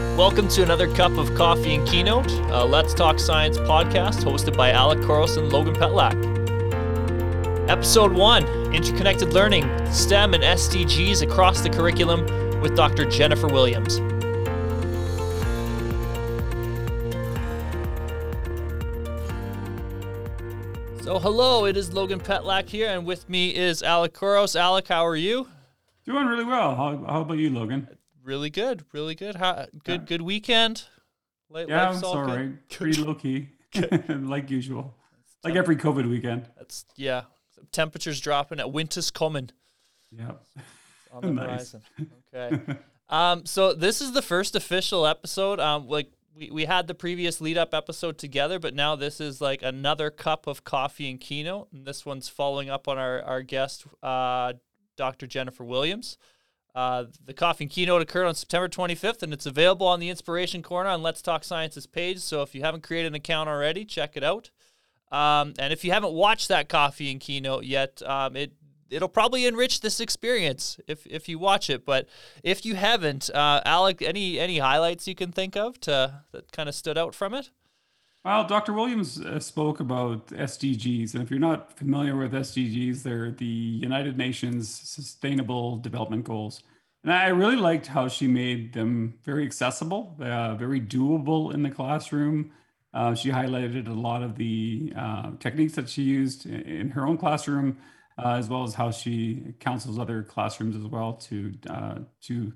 Welcome to another cup of coffee and keynote, a Let's Talk Science podcast hosted by Alec Couros and Logan Petlak. Episode 1 Interconnected Learning, STEM and SDGs across the curriculum with Dr. Jennifer Williams. So, hello, it is Logan Petlak here, and with me is Alec Couros. Alec, how are you? Doing really well. How, how about you, Logan? Really good, really good. How, good, good weekend. Life, yeah, it's all, all right. Pretty low key, like usual, like every COVID weekend. That's yeah. Temperatures dropping. At winter's coming. Yeah. On the nice. horizon. Okay. um. So this is the first official episode. Um. Like we, we had the previous lead up episode together, but now this is like another cup of coffee and keynote. And this one's following up on our, our guest, uh, Dr. Jennifer Williams. Uh, the coffee and keynote occurred on September 25th, and it's available on the Inspiration Corner on Let's Talk Science's page. So if you haven't created an account already, check it out. Um, and if you haven't watched that coffee and keynote yet, um, it it'll probably enrich this experience if if you watch it. But if you haven't, uh, Alec, any any highlights you can think of to that kind of stood out from it? Well, Dr. Williams uh, spoke about SDGs, and if you're not familiar with SDGs, they're the United Nations Sustainable Development Goals. And I really liked how she made them very accessible, uh, very doable in the classroom. Uh, she highlighted a lot of the uh, techniques that she used in her own classroom, uh, as well as how she counsels other classrooms as well to to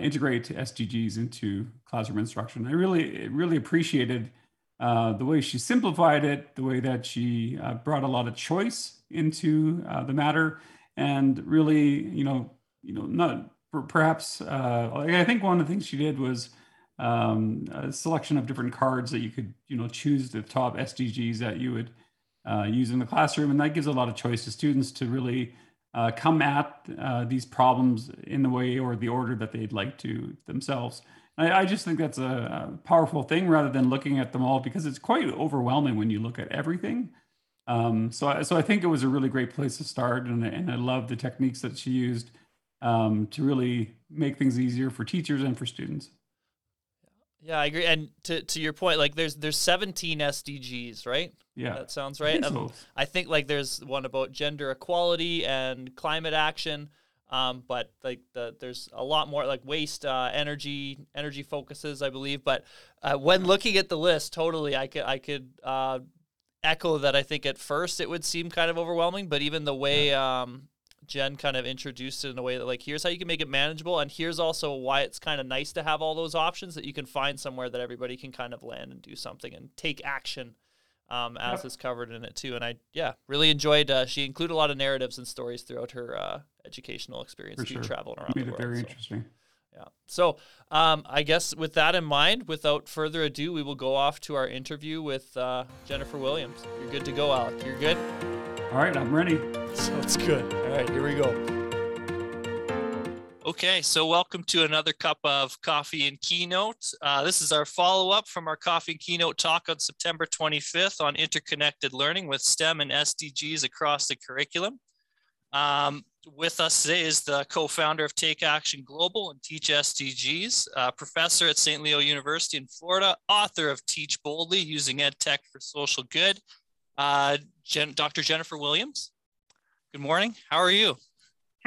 integrate SDGs into classroom instruction. I really really appreciated uh, the way she simplified it, the way that she uh, brought a lot of choice into uh, the matter, and really you know you know not perhaps I think one of the things she did was. Um, a selection of different cards that you could, you know, choose the top SDGs that you would uh, use in the classroom. And that gives a lot of choice to students to really uh, come at uh, these problems in the way or the order that they'd like to themselves. I, I just think that's a, a, powerful thing rather than looking at them all because it's quite overwhelming when you look at everything. Um, so, I, so I think it was a really great place to start, and, and I love the techniques that she used um, to really make things easier for teachers and for students. Yeah, I agree. And to, to your point, like there's there's 17 SDGs, right? Yeah, that sounds right. I think, um, so. I think like there's one about gender equality and climate action. Um, but like the there's a lot more like waste, uh, energy, energy focuses, I believe. But uh, when looking at the list, totally, I could I could uh, echo that. I think at first it would seem kind of overwhelming, but even the way um, Jen kind of introduced it in a way that like here's how you can make it manageable and here's also why it's kind of nice to have all those options that you can find somewhere that everybody can kind of land and do something and take action um, as yep. is covered in it too and I yeah really enjoyed uh, she included a lot of narratives and stories throughout her uh, educational experience sure. traveling around made the world, it very so. interesting yeah so um, I guess with that in mind without further ado we will go off to our interview with uh, Jennifer Williams you're good to go Alec you're good all right I'm ready so it's good. All right, here we go. Okay, so welcome to another cup of coffee and keynote. Uh, this is our follow up from our coffee and keynote talk on September 25th on interconnected learning with STEM and SDGs across the curriculum. Um, with us today is the co-founder of Take Action Global and Teach SDGs, uh, professor at St. Leo University in Florida, author of Teach Boldly Using Ed Tech for Social Good, uh, Jen, Dr. Jennifer Williams. Good morning. How are you?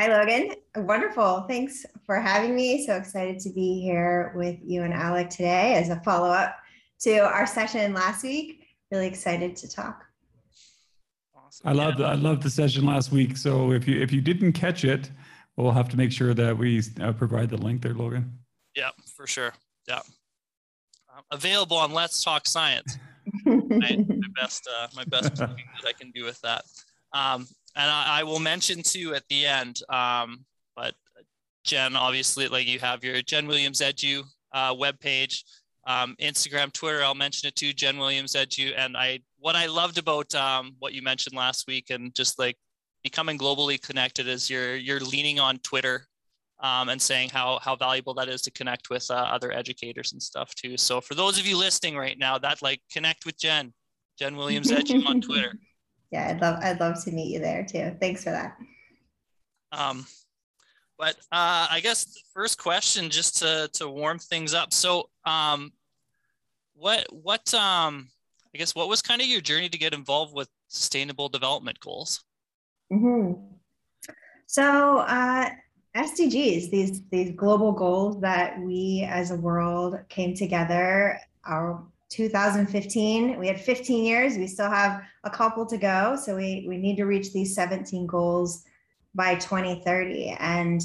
Hi, Logan. Wonderful. Thanks for having me. So excited to be here with you and Alec today as a follow up to our session last week. Really excited to talk. Awesome. I love I love the session last week. So if you if you didn't catch it, we'll have to make sure that we uh, provide the link there, Logan. Yeah, for sure. Yeah. Um, available on Let's Talk Science. my, my, best uh, my best that I can do with that. Um, and I, I, will mention too at the end. Um, but Jen, obviously, like you have your Jen Williams Edu uh, webpage, um, Instagram, Twitter. I'll mention it too, Jen Williams Edu. And I, what I loved about um, what you mentioned last week, and just like becoming globally connected, is you're you're leaning on Twitter um, and saying how how valuable that is to connect with uh, other educators and stuff too. So for those of you listening right now, that like connect with Jen, Jen Williams Edu on Twitter yeah, I'd love I'd love to meet you there too. Thanks for that. Um, But uh, I guess the first question, just to to warm things up. So, um, what what um, I guess what was kind of your journey to get involved with sustainable development goals? Mm-hmm. So uh, SDGs, these these global goals that we as a world came together. Our 2015, we had 15 years. We still have a couple to go, so we we need to reach these 17 goals by 2030. And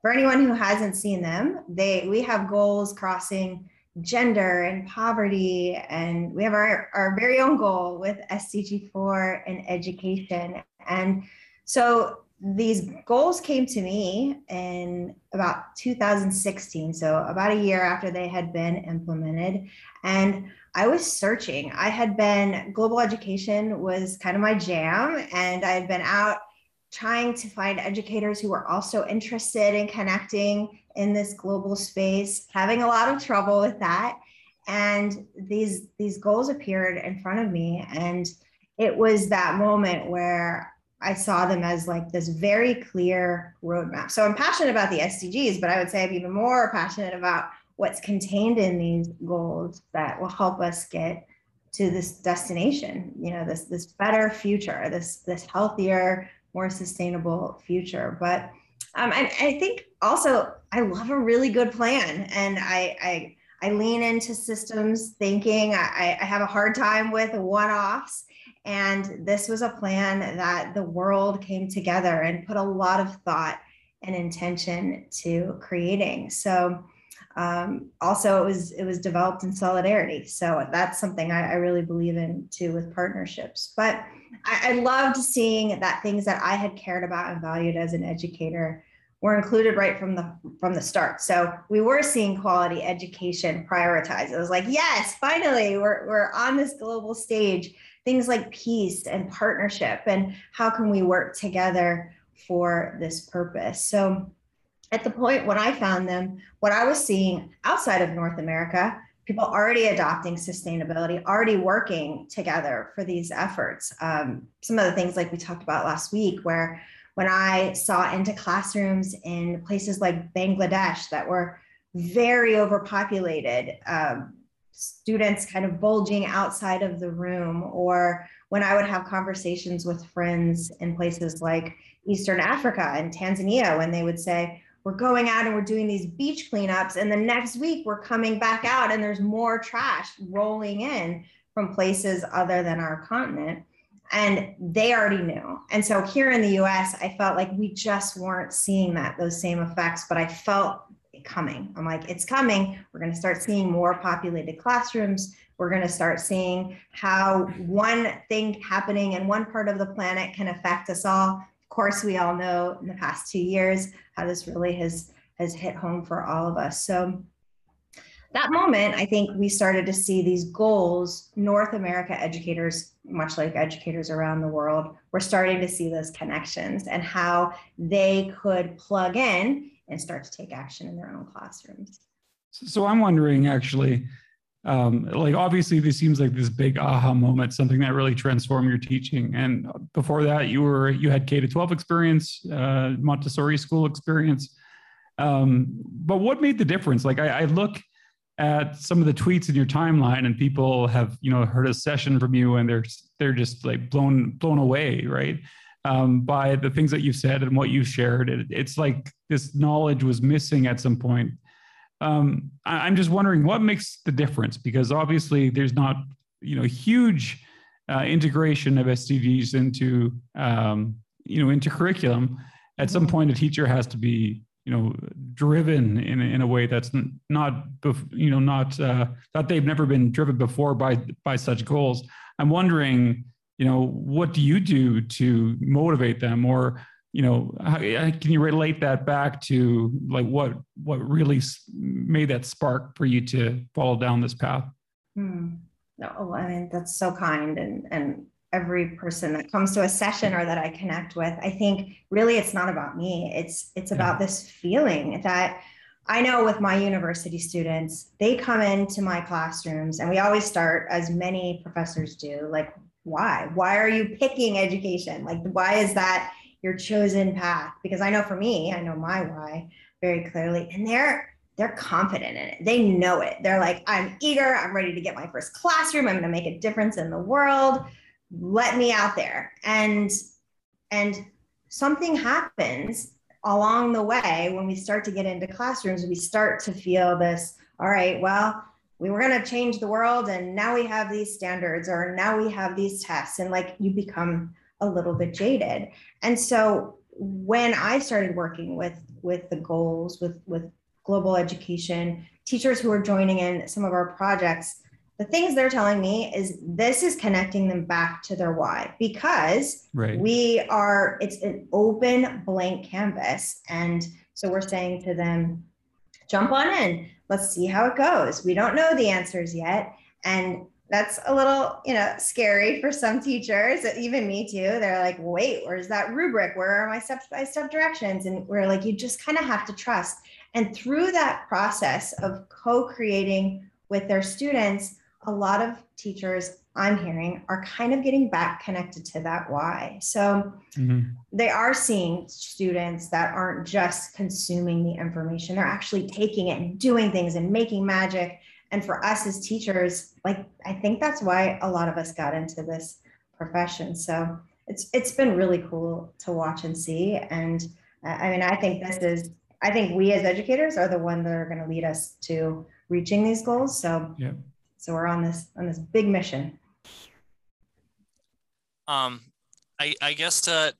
for anyone who hasn't seen them, they we have goals crossing gender and poverty, and we have our, our very own goal with SDG 4 and education. And so these goals came to me in about 2016, so about a year after they had been implemented. And I was searching. I had been, global education was kind of my jam, and I had been out trying to find educators who were also interested in connecting in this global space, having a lot of trouble with that. And these these goals appeared in front of me. And it was that moment where I saw them as like this very clear roadmap. So I'm passionate about the SDGs, but I would say I'm even more passionate about what's contained in these goals that will help us get to this destination, you know, this this better future, this this healthier, more sustainable future. But um, and I think also I love a really good plan, and I I, I lean into systems thinking. I, I have a hard time with one-offs, and this was a plan that the world came together and put a lot of thought and intention to creating. So um, also it was it was developed in solidarity. So that's something I, I really believe in too with partnerships. But I, I, loved seeing that things that i had cared about and valued as an educator were included right from the from the start. So we were seeing quality education prioritized. It was like yes finally we're, we're on this global stage. Things like peace and partnership and how can we work together for this purpose? So at the point when I found them, what I was seeing outside of North America, people already adopting sustainability, already working together for these efforts. Um, some of the things like we talked about last week, where when I saw into classrooms in places like Bangladesh that were very overpopulated, um, students kind of bulging outside of the room, or when I would have conversations with friends in places like Eastern Africa and Tanzania, when they would say, we're going out and we're doing these beach cleanups and the next week we're coming back out and there's more trash rolling in from places other than our continent. And they already knew. And so here in the us i felt like we just weren't seeing that those same effects but i felt it coming. I'm like it's coming. We're going to start seeing more populated classrooms. We're going to start seeing how one thing happening in one part of the planet can affect us all. Of course, we all know in the past two years how this really has has hit home for all of us. So that moment, I think we started to see these goals. North America educators, much like educators around the world, were starting to see those connections and how they could plug in and start to take action in their own classrooms. So I'm wondering actually, um, like obviously this seems like this big aha moment something that really transformed your teaching. And before that you were you had k to 12 experience uh, montessori school experience. Um, but what made the difference? Like I, I, look at some of the tweets in your timeline and people have you know heard a session from you and they're they're just like blown blown away right? Um, by the things that you've said and what you've shared. It, it's like this knowledge was missing at some point um, I, am just wondering what makes the difference because obviously there's not you know huge uh, integration of SDGs into um, you know into curriculum. At some point, a teacher has to be you know driven in in a way that's not you know not uh, that they've never been driven before by by such goals. I'm wondering you know what do you do to motivate them or you know how, can you relate that back to like what what really made that spark for you to follow down this path hmm. no i mean that's so kind and and every person that comes to a session or that i connect with i think really it's not about me it's it's about yeah. this feeling that I know with my university students, they come into my classrooms and we always start, as many professors do, like, why? Why are you picking education? Like, why is that your chosen path because i know for me i know my why very clearly and they're they're confident in it. They know it. They're like i'm eager. I'm ready to get my first classroom. I'm going to make a difference in the world. Let me out there. And and something happens along the way when we start to get into classrooms we start to feel this all right well we were going to change the world and now we have these standards or now we have these tests and like you become a little bit jaded. And so when i started working with with the goals with with global education teachers who are joining in some of our projects the things they're telling me is this is connecting them back to their why. Because right. we are it's an open blank canvas. And so we're saying to them jump on in. Let's see how it goes. We don't know the answers yet. And that's a little you know scary for some teachers even me too they're like wait where's that rubric where are my step by step directions and we're like you just kind of have to trust and through that process of co-creating with their students a lot of teachers I'm hearing are kind of getting back connected to that why. So mm-hmm. they are seeing students that aren't just consuming the information, they're actually taking it and doing things and making magic. And for us as teachers, like I think that's why a lot of us got into this profession. So it's it's been really cool to watch and see. And I mean, I think this is I think we as educators are the one that are going to lead us to reaching these goals. So yeah. So we're on this on this big mission. Um, I I guess to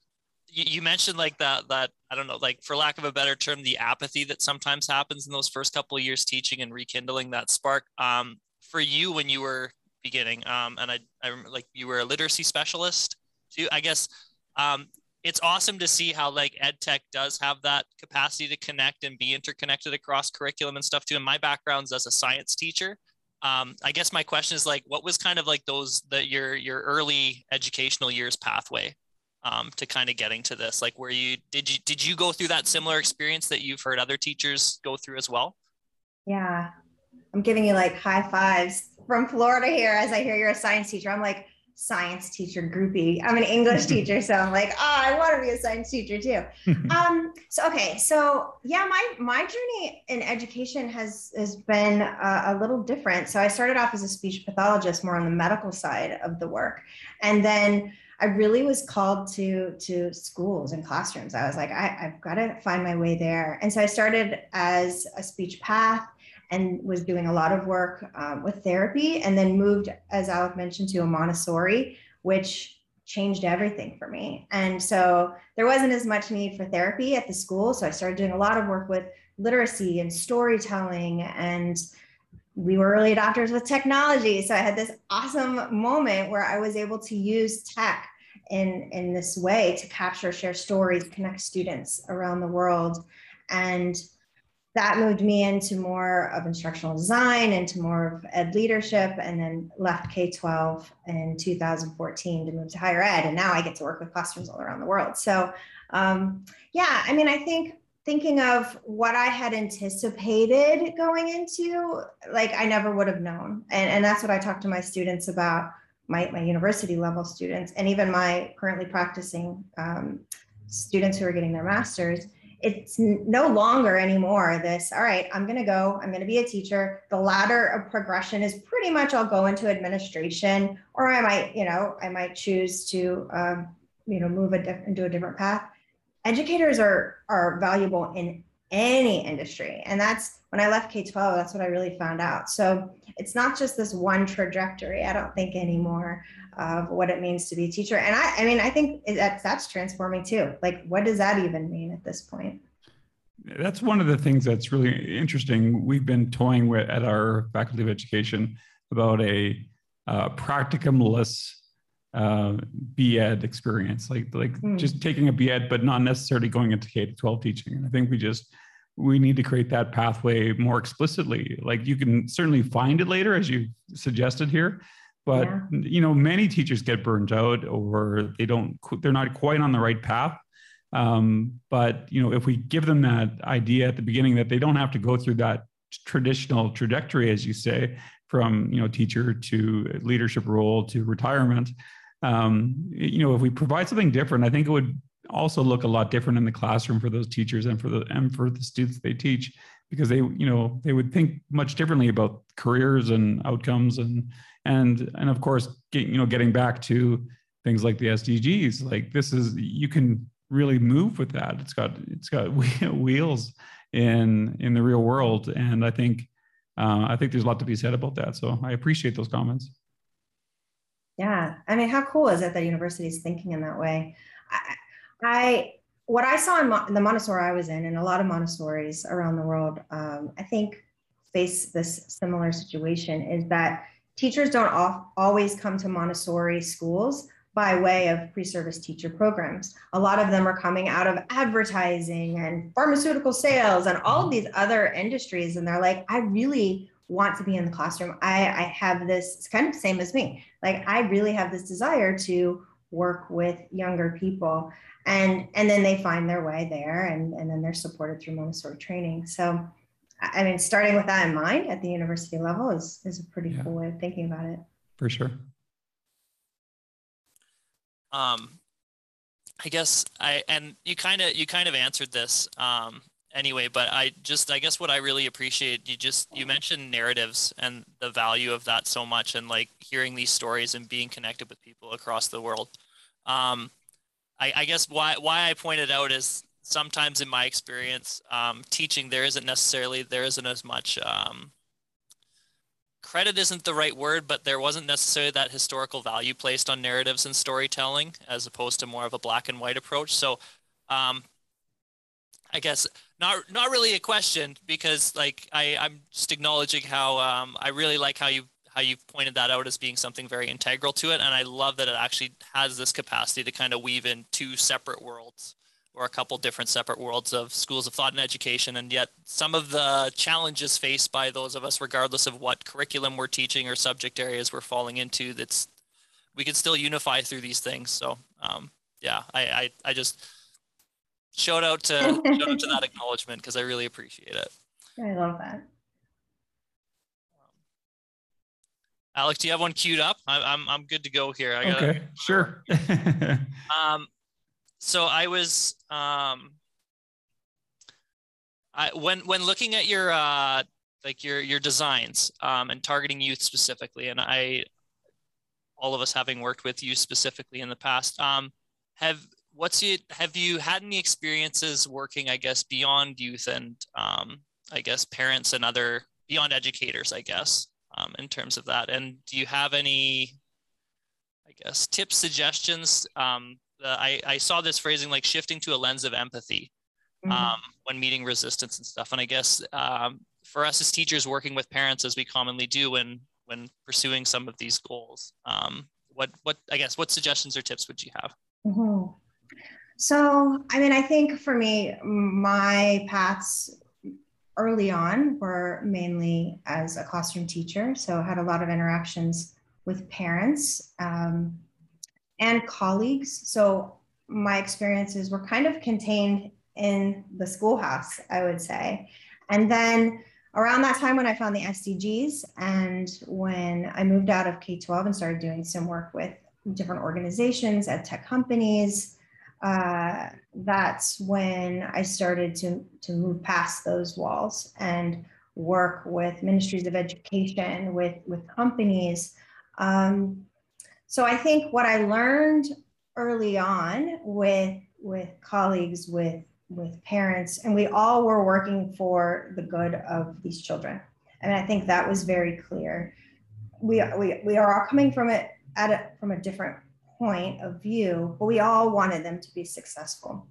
you, you mentioned like that that I don't know like for lack of a better term the apathy that sometimes happens in those first couple of years teaching and rekindling that spark. Um, for you when you were beginning, um, and I I remember like you were a literacy specialist too. I guess um, it's awesome to see how like ed tech does have that capacity to connect and be interconnected across curriculum and stuff too. And my background's as a science teacher um, I guess my question is like, what was kind of like those the your your early educational years pathway um, to kind of getting to this? Like, where you did you did you go through that similar experience that you've heard other teachers go through as well? Yeah, I'm giving you like high fives from Florida here as I hear you're a science teacher. I'm like, science teacher groupie. I'm an English teacher, so I'm like, oh, I want to be a science teacher too. um, so okay, so yeah, my my journey in education has has been a, a little different. So I started off as a speech pathologist, more on the medical side of the work, and then I really was called to to schools and classrooms. I was like, I, I've got to find my way there, and so I started as a speech path and was doing a lot of work um, with therapy and then moved, as Alec mentioned, to a Montessori, which changed everything for me. And so there wasn't as much need for therapy at the school. So I started doing a lot of work with literacy and storytelling and we were early adopters with technology. So I had this awesome moment where I was able to use tech in, in this way to capture, share stories, connect students around the world. And that moved me into more of instructional design, into more of ed leadership, and then left K 12 in 2014 to move to higher ed. And now I get to work with classrooms all around the world. So, um, yeah, I mean, I think thinking of what I had anticipated going into, like I never would have known. And, and that's what I talk to my students about, my, my university level students, and even my currently practicing um, students who are getting their masters. It's no longer anymore this all right i'm going to go i'm going to be a teacher. The ladder of progression is pretty much i'll go into administration or i might you know i might choose to um, you know move a diff- into a different path educators are are valuable in any industry and that's when i left k-12 that's what i really found out so it's not just this one trajectory i don't think anymore of what it means to be a teacher. And I, I mean, I think that's that's transforming too. Like, what does that even mean at this point? That's one of the things that's really interesting. We've been toying with at our Faculty of Education about a uh, practicumless uh, BEd experience, like like mm. just taking a BEd, but not necessarily going into K to 12 teaching. And I think we just we need to create that pathway more explicitly. Like you can certainly find it later, as you suggested here, but yeah. you know many teachers get burned out or they don't they're not quite on the right path um, but you know if we give them that idea at the beginning that they don't have to go through that traditional trajectory as you say from you know teacher to leadership role to retirement um, you know if we provide something different i think it would also look a lot different in the classroom for those teachers and for the and for the students they teach because they you know they would think much differently about careers and outcomes and and and of course get, you know getting back to things like the SDGs like this is you can really move with that. It's got it's got wheels in in the real world. And I think uh, I think there's a lot to be said about that. So I appreciate those comments yeah I mean how cool is it that university is thinking in that way I, I what I saw in, Mo- the Montessori I was in, and a lot of Montessoris around the world, um, I think face this similar situation is that teachers don't always come to Montessori schools by way of pre-service teacher programs. A lot of them are coming out of advertising and pharmaceutical sales and all of these other industries, and they're like, I really want to be in the classroom. I, I have this, it's kind of the same as me. Like, I really have this desire to work with younger people and and then they find their way there and, and then they're supported through montessori training so i mean starting with that in mind at the university level is is a pretty yeah. cool way of thinking about it for sure um i guess i and you kind of you kind of answered this um anyway but i just i guess what i really appreciate you just you mentioned narratives and the value of that so much and like hearing these stories and being connected with people across the world. Um I, I guess why why I pointed out is sometimes in my experience um, teaching there isn't necessarily there isn't as much um, credit isn't the right word but there wasn't necessarily that historical value placed on narratives and storytelling as opposed to more of a black and white approach. So um, i guess not not really a question because like I, i'm just acknowledging how um, i really like how you how you've pointed that out as being something very integral to it. And I love that it actually has this capacity to kind of weave in two separate worlds or a couple different separate worlds of schools of thought and education. And yet some of the challenges faced by those of us, regardless of what curriculum we're teaching or subject areas we're falling into, that's we can still unify through these things. So um, yeah, I, I, I just shout out to shout out to that acknowledgement because I really appreciate it. I love that. Alex, do you have one queued up? I, I'm I'm good to go here. I got okay, sure. um, so I was um, I when when looking at your uh like your your designs um and targeting youth specifically, and I all of us having worked with you specifically in the past, um, have what's it have you had any experiences working, I guess, beyond youth and um, I guess parents and other beyond educators, I guess um, in terms of that. And do you have any, I guess, tips, suggestions? Um, uh, I, I saw this phrasing like shifting to a lens of empathy mm-hmm. um, when meeting resistance and stuff. And I guess um, for us as teachers working with parents, as we commonly do when when pursuing some of these goals, um, what what I guess what suggestions or tips would you have? Mm-hmm. So, I mean, I think for me, my paths early on were mainly as a classroom teacher, so I had a lot of interactions with parents um, and colleagues. So my experiences were kind of contained in the schoolhouse, I would say. And then around that time when I found the SDGs and when I moved out of K 12 and started doing some work with different organizations at tech companies, uh, that's when I started to, to move past those walls and work with ministries of education, with, with companies. Um, so I think what I learned early on with, with colleagues, with, with parents, and we all were working for the good of these children. And I think that was very clear. We, we, we are all coming from it at a, from a different point of view, but we all wanted them to be successful.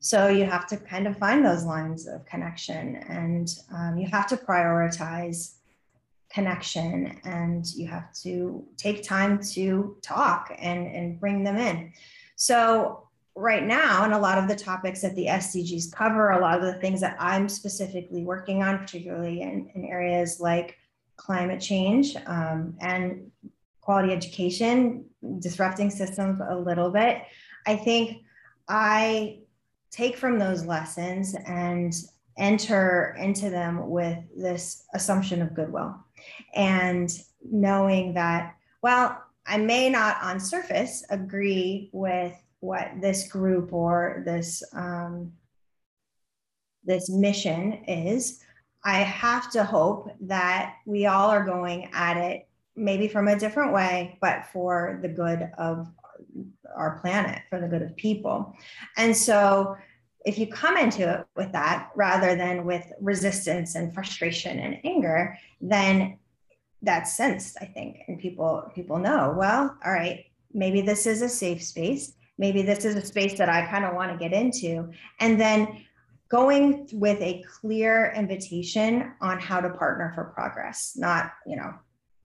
So you have to kind of find those lines of connection and um, you have to prioritize connection and you have to take time to talk and, and bring them in. So right now, and a lot of the topics that the SDGs cover, a lot of the things that I'm specifically working on, particularly in, in areas like climate change um, and quality education, disrupting systems a little bit. I think I take from those lessons and enter into them with this assumption of goodwill and knowing that, well, I may not on surface agree with what this group or this um, this mission is, I have to hope that we all are going at it maybe from a different way, but for the good of our planet, for the good of people. And so if you come into it with that rather than with resistance and frustration and anger, then that's sensed, I think. And people people know, well, all right, maybe this is a safe space. Maybe this is a space that I kind of want to get into. And then going with a clear invitation on how to partner for progress, not, you know,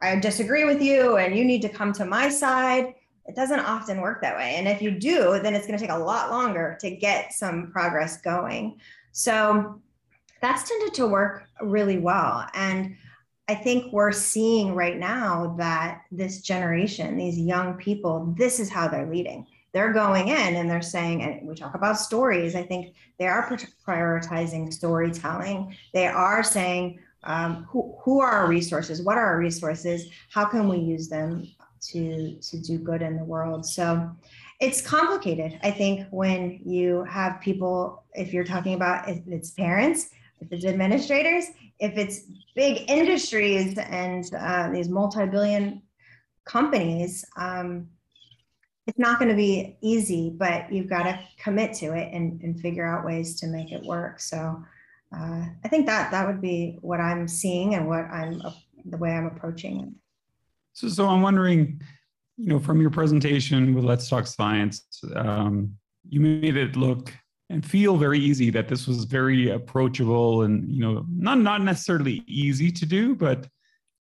I disagree with you and you need to come to my side. It doesn't often work that way. And if you do, then it's going to take a lot longer to get some progress going. So that's tended to work really well. And I think we're seeing right now that this generation, these young people, this is how they're leading. They're going in and they're saying, and we talk about stories. I think they are prioritizing storytelling. They are saying, um, who, who are our resources? What are our resources? How can we use them to, to do good in the world? So it's complicated. I think when you have people, if you're talking about if it's parents, if it's administrators, if it's big industries and uh, these multi-billion companies, um, it's not going to be easy, but you've got to commit to it and, and figure out ways to make it work. So uh, I think that that would be what I'm seeing and what I'm the way I'm approaching it. So, so I'm wondering, you know, from your presentation with Let's Talk Science, um, you made it look and feel very easy that this was very approachable and you know not not necessarily easy to do, but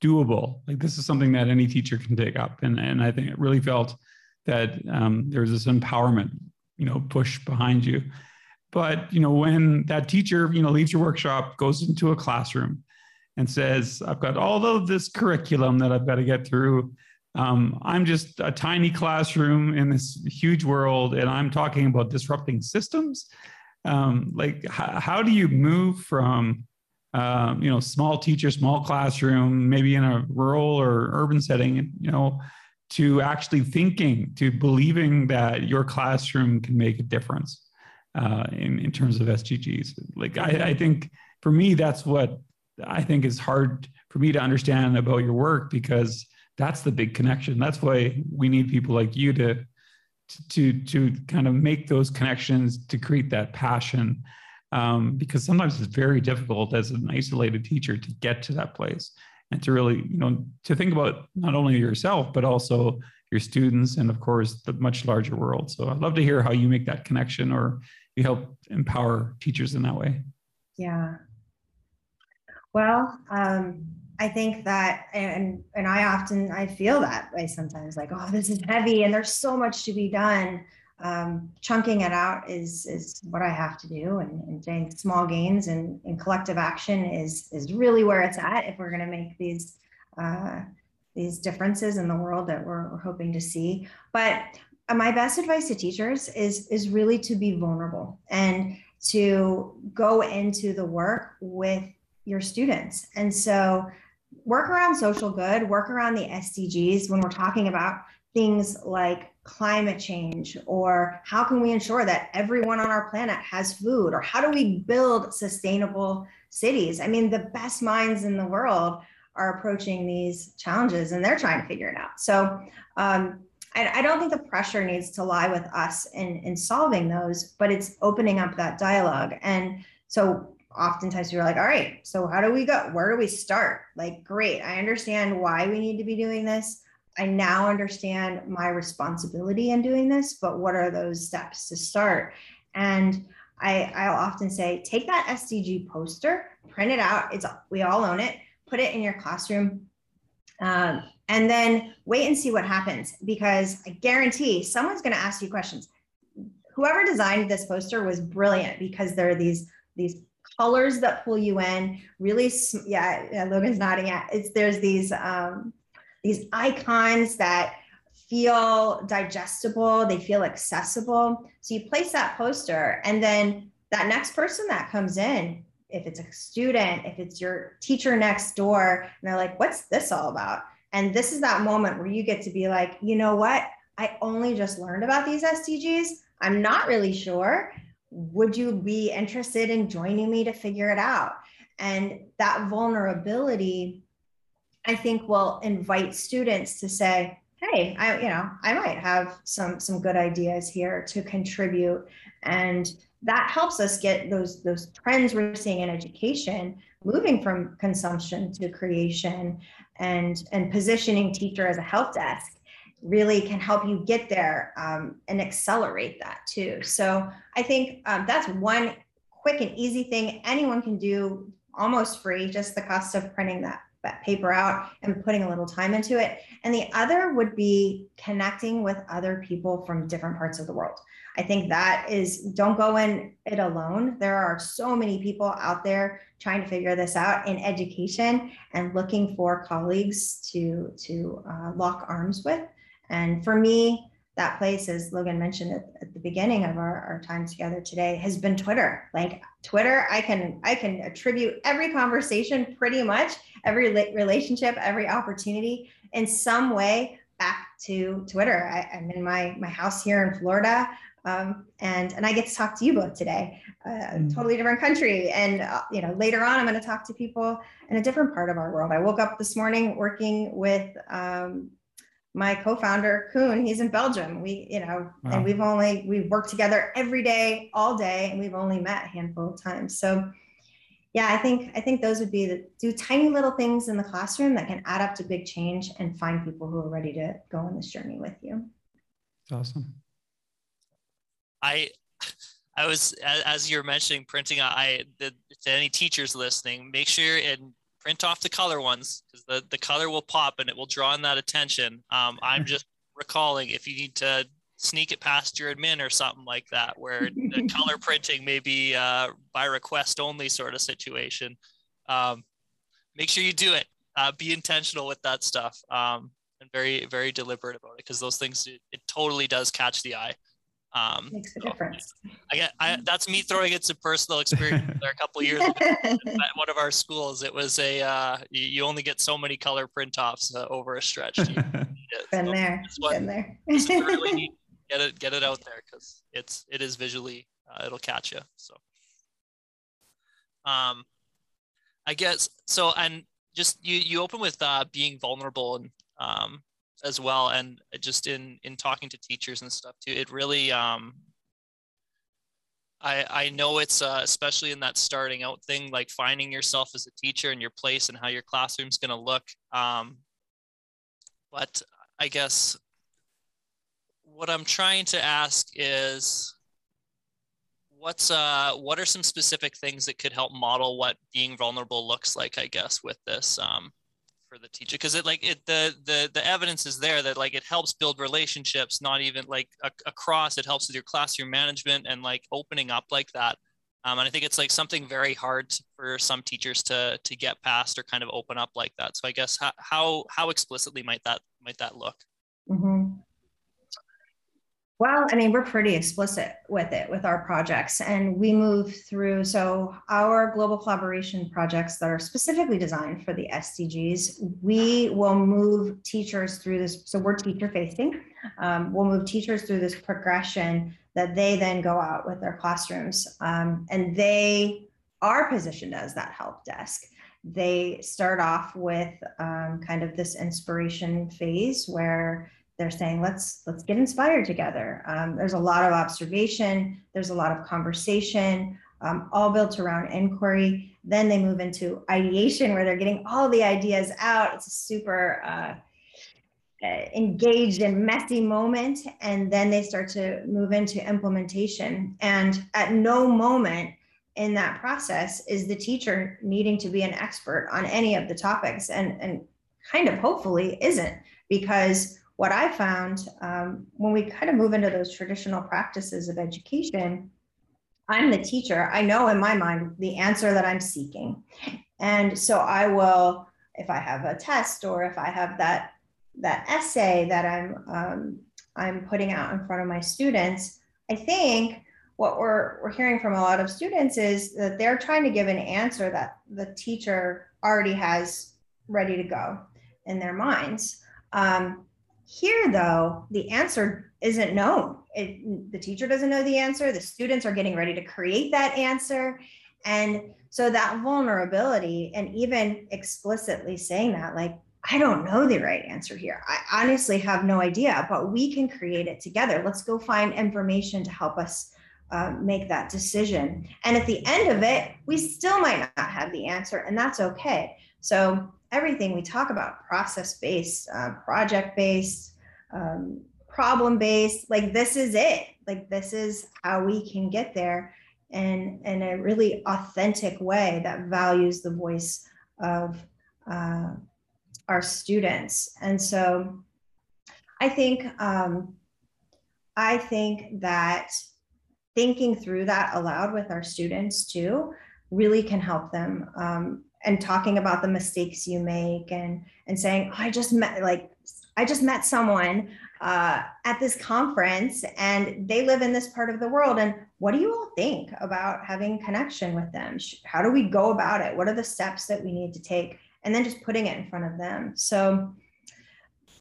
doable. Like this is something that any teacher can take up, and and I think it really felt that um, there's this empowerment, you know, push behind you. But you know, when that teacher, you know, leaves your workshop, goes into a classroom, and says, "I've got all of this curriculum that I've got to get through. Um, I'm just a tiny classroom in this huge world, and I'm talking about disrupting systems. Um, like, h- how do you move from, um, you know, small teacher, small classroom, maybe in a rural or urban setting, you know, to actually thinking, to believing that your classroom can make a difference?" Uh, in, in terms of SDGs. Like I, I think for me, that's what I think is hard for me to understand about your work because that's the big connection. That's why we need people like you to to to kind of make those connections to create that passion. Um, because sometimes it's very difficult as an isolated teacher to get to that place and to really, you know, to think about not only yourself but also your students and of course the much larger world. So I'd love to hear how you make that connection or you help empower teachers in that way? Yeah. Well, um, I think that, and and I often I feel that way sometimes, like, oh, this is heavy, and there's so much to be done. Um, chunking it out is is what I have to do, and, and doing small gains and, and collective action is is really where it's at if we're going to make these uh, these differences in the world that we're, we're hoping to see. But my best advice to teachers is is really to be vulnerable and to go into the work with your students. And so work around social good work around the sdgs when we're talking about things like climate change or how can we ensure that everyone on our planet has food or how do we build sustainable cities? I mean the best minds in the world are approaching these challenges and they're trying to figure it out. So um, I, I don't think the pressure needs to lie with us in, in solving those, but it's opening up that dialogue. And so oftentimes we are like, all right, so how do we go? Where do we start? Like, great, I understand why we need to be doing this. I now understand my responsibility in doing this, but what are those steps to start? And I, I'll often say, take that SDG poster, print it out. It's we all own it. Put it in your classroom. Um, and then wait and see what happens because I guarantee someone's going to ask you questions. Whoever designed this poster was brilliant because there are these these colors that pull you in. Really, yeah, yeah Logan's nodding at. It's there's these um, these icons that feel digestible. They feel accessible. So you place that poster, and then that next person that comes in if it's a student, if it's your teacher next door, and they're like, what's this all about? And this is that moment where you get to be like, you know what? I only just learned about these SDGs, I'm not really sure. Would you be interested in joining me to figure it out? And that vulnerability, I think, will invite students to say, hey, I, you know, I might have some some good ideas here to contribute. And that helps us get those those trends we're seeing in education moving from consumption to creation and and positioning teacher as a help desk really can help you get there um, and accelerate that too. So i think um, that's one quick and easy thing anyone can do almost free just the cost of printing that that paper out and putting a little time into it and the other would be connecting with other people from different parts of the world I think that is don't go in it alone. There are so many people out there trying to figure this out in education and looking for colleagues to to uh, lock arms with. And for me, that place, as Logan mentioned at, at the beginning of our, our time together today, has been Twitter. Like Twitter, I can I can attribute every conversation, pretty much every relationship, every opportunity, in some way back to Twitter. I, am in my my house here in Florida. Um, and and I get to talk to you both today, uh, totally different country. And uh, you know, later on, I'm going to talk to people in a different part of our world. I woke up this morning working with um, my co-founder Koen, He's in Belgium. We, you know, wow. and we've only we've worked together every day, all day, and we've only met a handful of times. So, yeah, I think I think those would be the do tiny little things in the classroom that can add up to big change and find people who are ready to go on this journey with you. Awesome. I I was as you're mentioning printing. I the, to any teachers listening, make sure and print off the color ones because the the color will pop and it will draw in that attention. Um, I'm just recalling if you need to sneak it past your admin or something like that, where the color printing may be uh, by request only sort of situation. Um, make sure you do it. Uh, be intentional with that stuff um, and very very deliberate about it because those things it, it, totally does catch the eye. Um, Makes a so difference. I get I, that's me throwing in some personal experience there a couple years ago at one of our schools. It was a uh, you, you, only get so many color print offs uh, over a stretch. Been so there. One, Been there. really get it get it out there because it's it is visually uh, it'll catch you. So, um, I guess so. And just you you open with uh, being vulnerable and um, as well and just in in talking to teachers and stuff too it really um i i know it's uh, especially in that starting out thing like finding yourself as a teacher and your place and how your classroom's going to look um but i guess what i'm trying to ask is what's uh what are some specific things that could help model what being vulnerable looks like i guess with this um for the teacher because it like it the the the evidence is there that like it helps build relationships not even like a, across it helps with your classroom management and like opening up like that. Um, and i think it's like something very hard for some teachers to to get past or kind of open up like that. So i guess how how, how explicitly might that might that look? Mm-hmm. Well, I mean, we're pretty explicit with it with our projects, and we move through. So, our global collaboration projects that are specifically designed for the SDGs, we will move teachers through this. So, we're teacher facing. Um, we'll move teachers through this progression that they then go out with their classrooms, um, and they are positioned as that help desk. They start off with um, kind of this inspiration phase where they're saying let's let's get inspired together. Um, there's a lot of observation there's a lot of conversation um, all built around inquiry. Then they move into ideation where they're getting all the ideas out. It's a super uh, uh, engaged and messy moment and then they start to move into implementation. And at no moment in that process is the teacher needing to be an expert on any of the topics and and kind of hopefully isn't because what I found um, when we kind of move into those traditional practices of education, I'm the teacher. I know in my mind the answer that I'm seeking. And so I will, if I have a test or if I have that that essay that I'm um, I'm putting out in front of my students, I think what we're we're hearing from a lot of students is that they're trying to give an answer that the teacher already has ready to go in their minds. Um, here, though, the answer isn't known. it, the teacher doesn't know the answer. The students are getting ready to create that answer. And so that vulnerability and even explicitly saying that, like, I don't know the right answer here. I honestly have no idea, but we can create it together. Let's go find information to help us uh, make that decision. And at the end of it, we still might not have the answer, and that's okay. So, everything we talk about process based, uh, project based, um, problem based, like this is it. Like, this is how we can get there and in a really authentic way that values the voice of uh, our students. And so I think um, I think that thinking through that aloud with our students too really can help them. Um, and talking about the mistakes you make and and saying, oh, I just met like I just met someone uh, at this conference and they live in this part of the world. And what do you all think about having connection with them? How do we go about it? What are the steps that we need to take? and then just putting it in front of them. So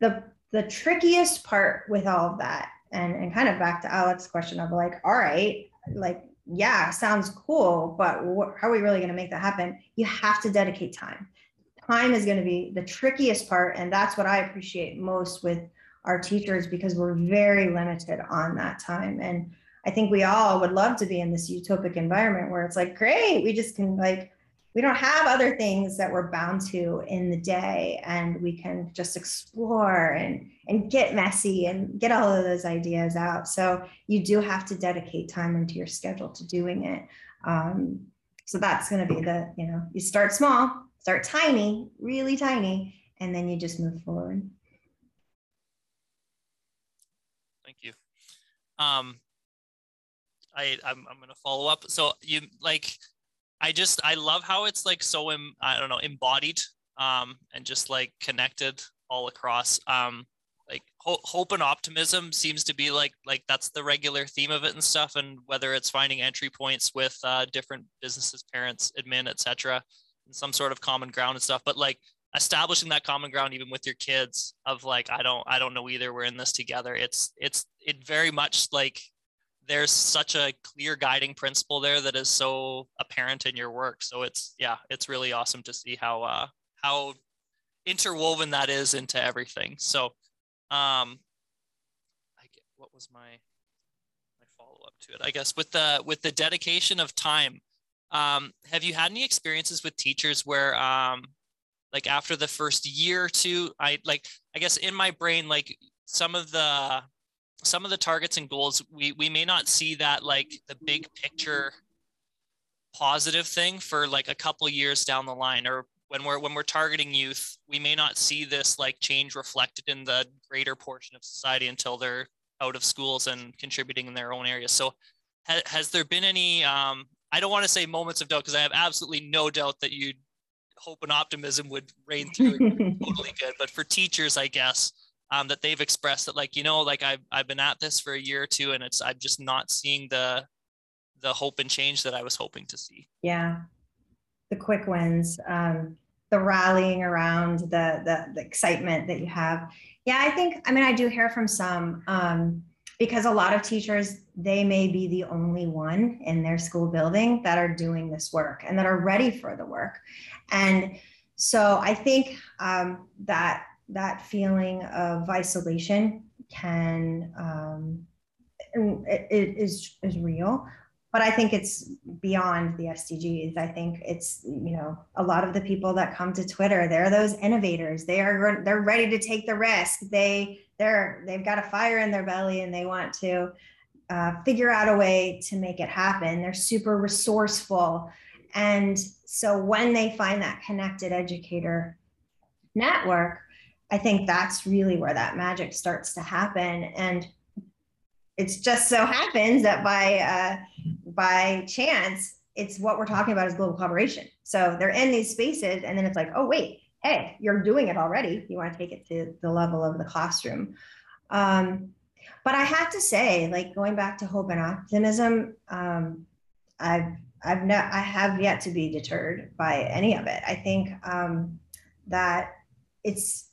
the the trickiest part with all of that, and, and kind of back to Alec's question of like, all right, like, yeah, sounds cool, but wh- how are we really going to make that happen? You have to dedicate time. Time is going to be the trickiest part. And that's what I appreciate most with our teachers because we're very limited on that time. And I think we all would love to be in this utopic environment where it's like, great, we just can like we don't have other things that we're bound to in the day and we can just explore and and get messy and get all of those ideas out. So you do have to dedicate time into your schedule to doing it. Um, so that's going to be the you know you start small start tiny really tiny and then you just move forward. Thank you. Um i i'm, I'm going to follow up. So you like I just I love how it's like so Im, I don't know embodied um and just like connected all across um like ho- hope and optimism seems to be like like that's the regular theme of it and stuff and whether it's finding entry points with uh, different businesses parents admin etc and some sort of common ground and stuff but like establishing that common ground even with your kids of like i don't i don't know either we're in this together it's it's it very much like there's such a clear guiding principle there that is so apparent in your work. So it's yeah, it's really awesome to see how uh, how interwoven that is into everything. So, um, I get what was my my follow up to it? I guess with the with the dedication of time. Um, have you had any experiences with teachers where um, like after the first year or two, I like I guess in my brain like some of the some of the targets and goals we we may not see that like the big picture positive thing for like a couple years down the line or when we're when we're targeting youth we may not see this like change reflected in the greater portion of society until they're out of schools and contributing in their own areas so ha- has there been any um, i don't want to say moments of doubt because i have absolutely no doubt that you hope and optimism would reign through totally good but for teachers i guess um, that they've expressed that like you know like I've, I've been at this for a year or two and it's i'm just not seeing the the hope and change that i was hoping to see. Yeah. The quick wins um, the rallying around the, the the excitement that you have. Yeah i think i mean i do hear from some um, because a lot of teachers they may be the only one in their school building that are doing this work and that are ready for the work. And so i think um, that that feeling of isolation can um, it, is is real. But i think it's beyond the sdgs i think it's you know a lot of the people that come to twitter they're those innovators. They are they're ready to take the risk. They they're they've got a fire in their belly and they want to uh, figure out a way to make it happen. They're super resourceful. And so when they find that connected educator network I think that's really where that magic starts to happen. And it's just so happens that by uh, by chance, it's what we're talking about is global collaboration. So they're in these spaces, and then it's like, oh wait, hey, you're doing it already. You want to take it to the level of the classroom. Um, but I have to say, like going back to hope and optimism, um, I've I've not I have yet to be deterred by any of it. I think um, that it's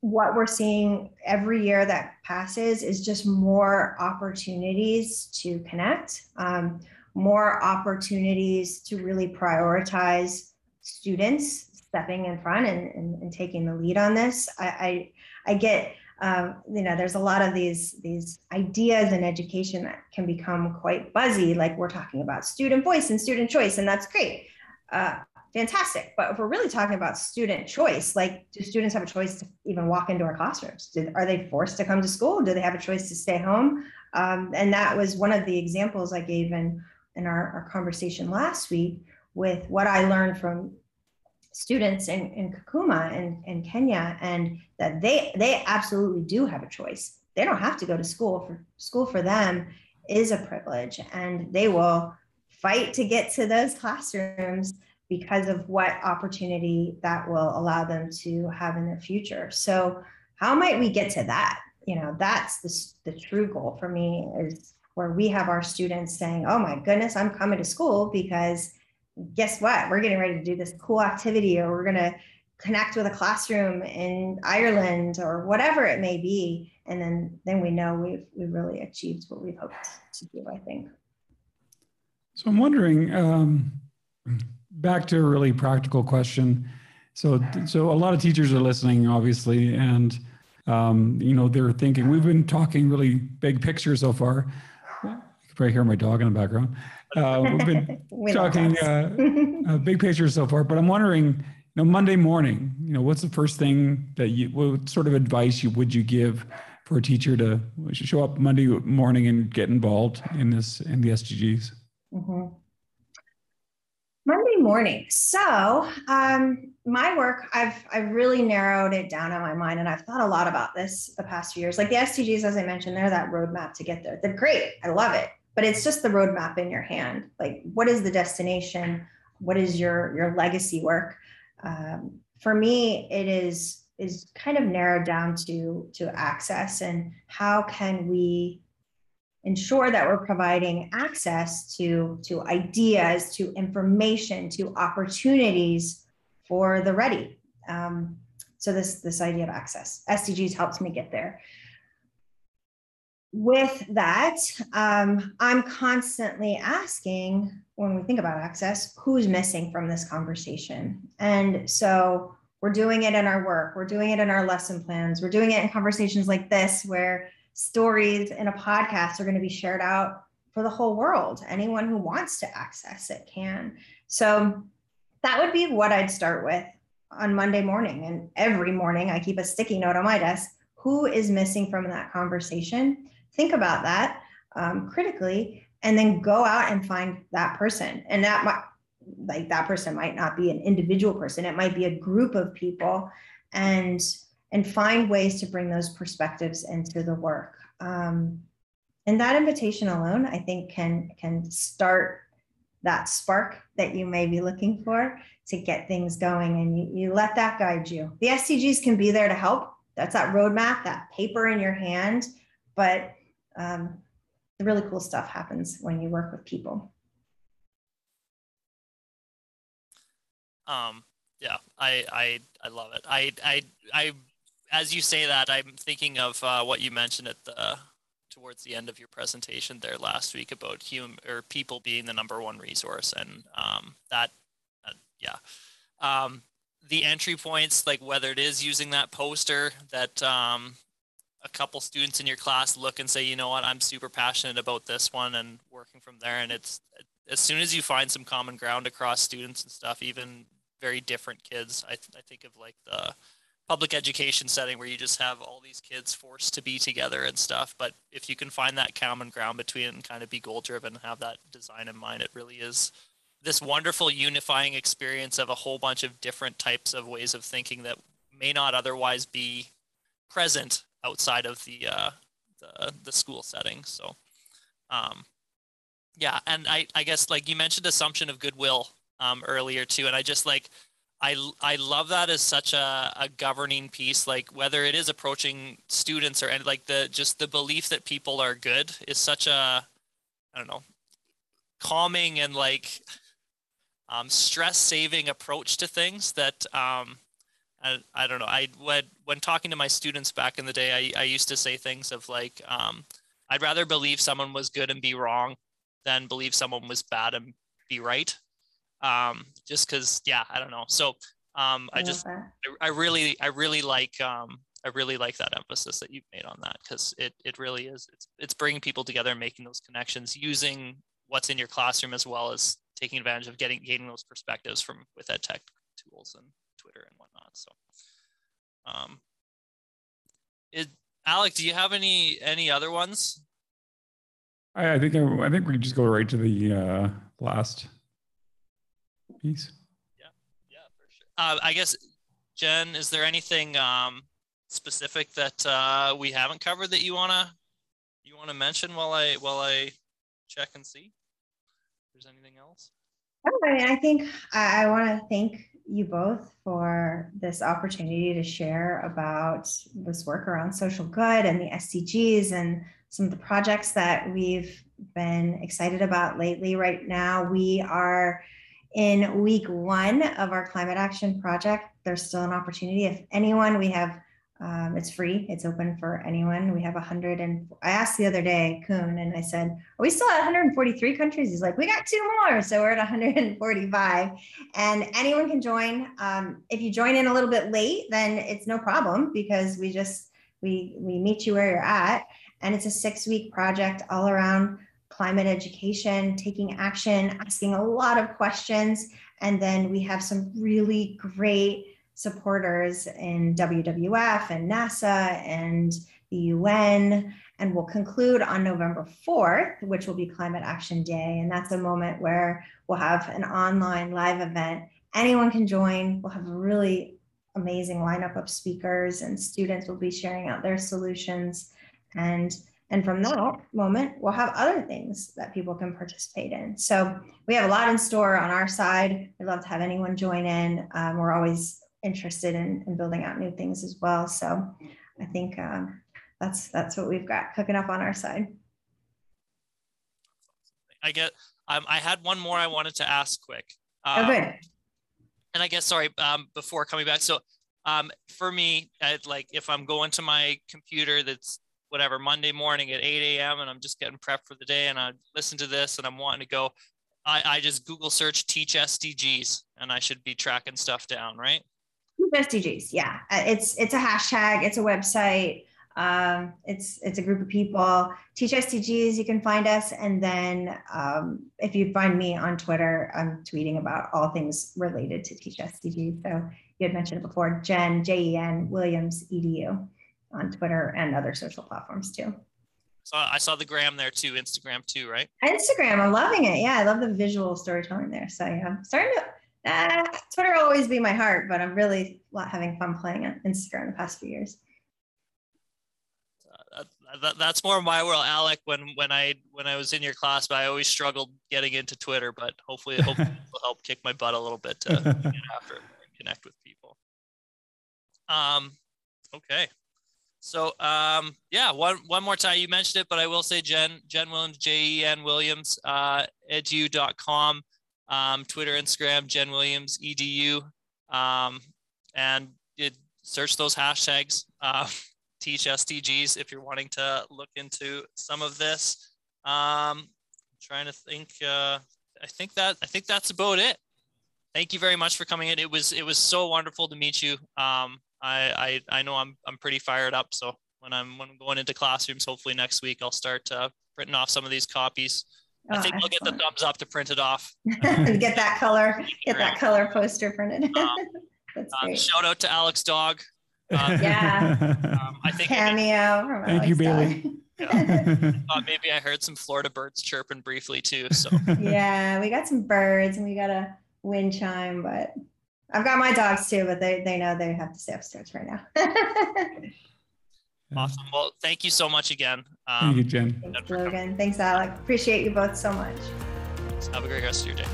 what we're seeing every year that passes is just more opportunities to connect, um, more opportunities to really prioritize students stepping in front and, and, and taking the lead on this. I, I, I get, um, you know, there's a lot of these, these ideas in education that can become quite buzzy, like we're talking about student voice and student choice, and that's great. Uh, fantastic. But if we're really talking about student choice, like do students have a choice to even walk into our classrooms? Do, are they forced to come to school? Do they have a choice to stay home? Um, and that was one of the examples I gave in, in our, our conversation last week with what I learned from students in, in Kakuma and Kenya, and that they they absolutely do have a choice. They don't have to go to school for school for them is a privilege, and they will fight to get to those classrooms because of what opportunity that will allow them to have in the future. So, how might we get to that? You know, that's the, the true goal for me is where we have our students saying, Oh my goodness, I'm coming to school because guess what? We're getting ready to do this cool activity, or we're going to connect with a classroom in Ireland or whatever it may be. And then, then we know we've, we've really achieved what we hoped to do, I think. So I'm wondering, um, back to a really practical question. So, so a lot of teachers are listening, obviously, and um, you know they're thinking. We've been talking really big picture so far. You can probably hear my dog in the background. Uh, we've been we talking uh, uh, big picture so far, but I'm wondering, you know, Monday morning, you know, what's the first thing that you, what sort of advice you would you give for a teacher to show up Monday morning and get involved in this in the SDGs? Mm-hmm. Morning. So, um, my work, I've I've really narrowed it down in my mind, and I've thought a lot about this the past few years. Like the SDGs, as I mentioned, they're that roadmap to get there. They're great. I love it, but it's just the roadmap in your hand. Like, what is the destination? What is your your legacy work? Um, for me, it is is kind of narrowed down to to access and how can we ensure that we're providing access to, to ideas, to information, to opportunities for the ready. Um, so this, this idea of access, SDGs helps me get there. With that, um, I'm constantly asking when we think about access, who's missing from this conversation? And so we're doing it in our work, we're doing it in our lesson plans, we're doing it in conversations like this where stories in a podcast are going to be shared out for the whole world. Anyone who wants to access it can. So that would be what I'd start with on Monday morning. And every morning, I keep a sticky note on my desk. Who is missing from that conversation? Think about that um, critically, and then go out and find that person. And that might, like, that person might not be an individual person, it might be a group of people. And and find ways to bring those perspectives into the work. Um, and that invitation alone, I think, can can start that spark that you may be looking for to get things going. And you, you let that guide you. The SDGs can be there to help. That's that roadmap, that paper in your hand. But um, the really cool stuff happens when you work with people. Um, yeah, I, I, I love it. I, I, I as you say that, I'm thinking of uh, what you mentioned at the towards the end of your presentation there last week about human or people being the number one resource, and um, that, uh, yeah, um, the entry points, like whether it is using that poster that um, a couple students in your class look and say, you know what, I'm super passionate about this one, and working from there, and it's as soon as you find some common ground across students and stuff, even very different kids, I, th- I think of like the public education setting where you just have all these kids forced to be together and stuff. But if you can find that common ground between and kind of be goal driven and have that design in mind, it really is this wonderful unifying experience of a whole bunch of different types of ways of thinking that may not otherwise be present outside of the uh, the, the school setting. So, um, yeah, and I I guess like you mentioned assumption of goodwill um, earlier too, and I just like I, I love that as such a, a governing piece like whether it is approaching students or like the just the belief that people are good is such a i don't know calming and like um, stress saving approach to things that um, I, I don't know. I when when talking to my students back in the day, I, I used to say things of like, um, I'd rather believe someone was good and be wrong than believe someone was bad and be right. Um, just because, yeah, I don't know. So um, I, I just I, I, really I really like um, I really like that emphasis that you've made on that because it it really is it's it's bringing people together and making those connections using what's in your classroom as well as taking advantage of getting gaining those perspectives from with ed tech tools and Twitter and whatnot. So, um, it, Alec, do you have any any other ones? I, I think I, I think we can just go right to the uh, last piece. Yeah, yeah, for sure. Uh, I guess, Jen, is there anything um, specific that uh, we haven't covered that you wanna you wanna mention while I while I check and see? If there's anything else? Oh, I mean, I think I, I want to thank you both for this opportunity to share about this work around social good and the SDGs and some of the projects that we've been excited about lately. Right now, we are in week one of our climate action project. There's still an opportunity. If anyone, we have um, it's free. It's open for anyone. We have hundred and I asked the other day, Koen, and I said, "Are we still at 143 countries?" He's like, "We got two more, so we're at 145." And anyone can join. Um, if you join in a little bit late, then it's no problem because we just we we meet you where you're at, and it's a six week project all around climate education, taking action, asking a lot of questions, and then we have some really great supporters in WWF and NASA and the UN. And we'll conclude on November 4th, which will be Climate Action Day. And that's a moment where we'll have an online live event. Anyone can join. We'll have a really amazing lineup of speakers, and students will be sharing out their solutions. And and from that moment, we'll have other things that people can participate in. So we have a lot in store on our side. We'd love to have anyone join in. Um, we're always interested in, in building out new things as well. So I think um, that's that's what we've got cooking up on our side. I get. Um, I had one more I wanted to ask quick. Um, oh, good. And I guess sorry. Um, before coming back, so um, for me, I'd like if I'm going to my computer that's whatever Monday morning at 8 a.m. and I'm just getting prepped for the day and I listen to this and I'm wanting to go, I, I just Google search teach SDGs and I should be tracking stuff down, right? SDGs. Yeah, uh, it's it's a hashtag. It's a website. Um, it's it's a group of people. Teach SDGs. You can find us, and then um, if you find me on Twitter, I'm tweeting about all things related to Teach SDGs. So you had mentioned it before, Jen J E N Williams Edu on Twitter and other social platforms too. So I saw the gram there too, Instagram too, right? Instagram, I'm loving it. Yeah, I love the visual storytelling there. So yeah, I'm starting to uh, Twitter will always be my heart, but I'm really having fun playing on Instagram the past few years. Uh, that, that's more my world, Alec. When when I when I was in your class, but I always struggled getting into Twitter. But hopefully, hopefully it will help kick my butt a little bit to get after and connect with people. Um, okay. So um, yeah, one one more time. You mentioned it, but I will say Jen Jen Williams J E N Williams uh, edu.com um, Twitter, Instagram, Jen Williams, EDU, um, and it, search those hashtags. Uh, teach SDGs if you're wanting to look into some of this. Um, trying to think. Uh, I think that I think that's about it. Thank you very much for coming in. It was it was so wonderful to meet you. Um, I, I I know I'm I'm pretty fired up. So when I'm when I'm going into classrooms, hopefully next week I'll start uh, printing off some of these copies. I think I'll get the thumbs up to print it off. And get that color, get that color poster printed. Um, That's uh, shout out to Alex Dog. Uh, yeah. Um, I think cameo. Thank Alex you, Bailey. Yeah. uh, maybe I heard some Florida birds chirping briefly too. So yeah, we got some birds and we got a wind chime, but I've got my dogs too, but they, they know they have to stay upstairs right now. Awesome. Well, thank you so much again. Um, thank you, Jen. Thanks, Logan. Thanks, Alec. Appreciate you both so much. Have a great rest of your day.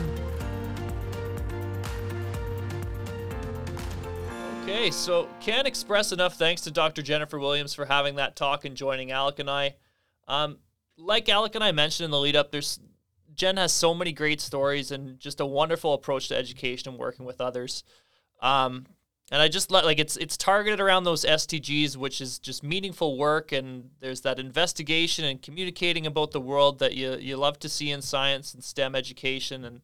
Okay, so can't express enough thanks to Dr. Jennifer Williams for having that talk and joining Alec and I. Um, like Alec and I mentioned in the lead up, there's Jen has so many great stories and just a wonderful approach to education and working with others. Um, and I just like it's it's targeted around those SDGs, which is just meaningful work, and there's that investigation and communicating about the world that you you love to see in science and STEM education, and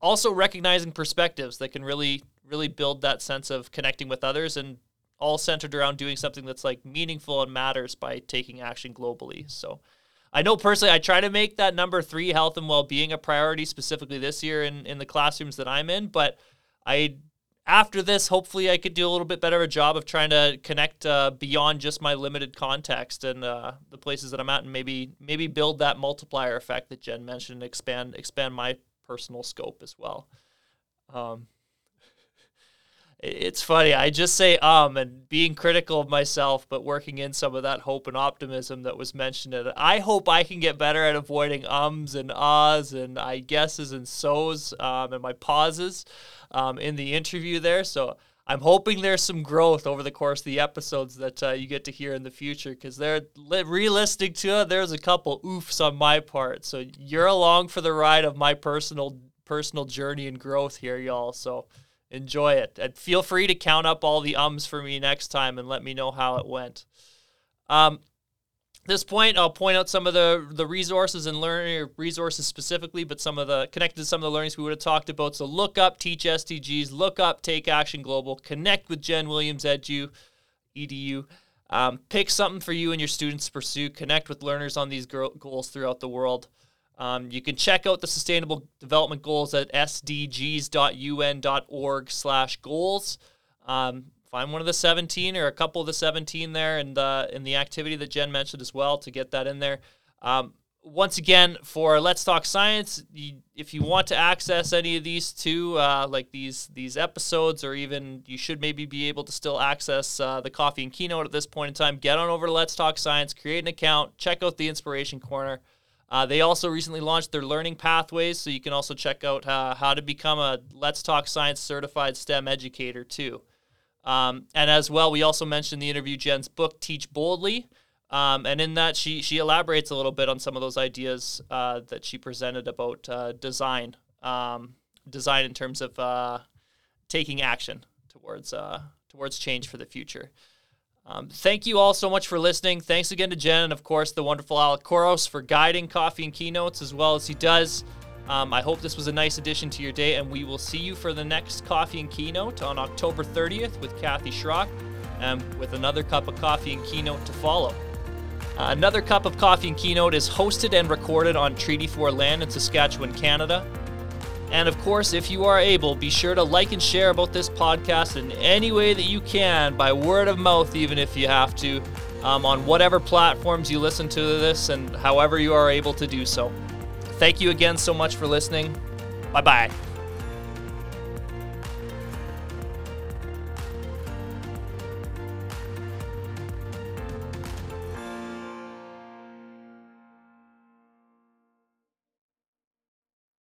also recognizing perspectives that can really really build that sense of connecting with others, and all centered around doing something that's like meaningful and matters by taking action globally. So. I know personally, I try to make that number three, health and well being, a priority specifically this year in, in the classrooms that I'm in. But I after this, hopefully, I could do a little bit better a job of trying to connect uh, beyond just my limited context and uh, the places that I'm at, and maybe maybe build that multiplier effect that Jen mentioned, expand expand my personal scope as well. Um, it's funny. I just say um and being critical of myself, but working in some of that hope and optimism that was mentioned. And I hope I can get better at avoiding ums and ahs and I guesses and so's um, and my pauses um, in the interview there. So I'm hoping there's some growth over the course of the episodes that uh, you get to hear in the future because they're li- realistic to it. There's a couple oofs on my part. So you're along for the ride of my personal personal journey and growth here, y'all. So enjoy it. And feel free to count up all the ums for me next time and let me know how it went. Um, this point, I'll point out some of the the resources and learning resources specifically, but some of the connected to some of the learnings we would have talked about. So look up Teach SDGs, look up Take Action Global, connect with Jen Williams Edu, EDU. Um, pick something for you and your students to pursue. Connect with learners on these goals throughout the world. Um, you can check out the Sustainable Development Goals at sdgs.un.org slash goals. Um, find one of the 17 or a couple of the 17 there, and uh, in the activity that Jen mentioned as well to get that in there. Um, once again, for Let's Talk Science, you, if you want to access any of these two, uh, like these these episodes, or even you should maybe be able to still access uh, the coffee and keynote at this point in time, get on over to Let's Talk Science, create an account, check out the Inspiration Corner. Uh, they also recently launched their learning pathways, so you can also check out uh, how to become a Let's Talk Science certified STEM educator too. Um, and as well, we also mentioned the interview Jen's book, Teach Boldly. Um, and in that, she she elaborates a little bit on some of those ideas uh, that she presented about uh, design, um, design in terms of uh, taking action towards uh, towards change for the future. Um, thank you all so much for listening. Thanks again to Jen and, of course, the wonderful Alec Couros for guiding Coffee and Keynotes as well as he does. Um, I hope this was a nice addition to your day, and we will see you for the next Coffee and Keynote on October 30th with Kathy Schrock, and with another cup of coffee and keynote to follow. Uh, another cup of coffee and keynote is hosted and recorded on Treaty 4 land in Saskatchewan, Canada. And of course, if you are able, be sure to like and share about this podcast in any way that you can, by word of mouth, even if you have to, um, on whatever platforms you listen to this and however you are able to do so. Thank you again so much for listening. Bye bye.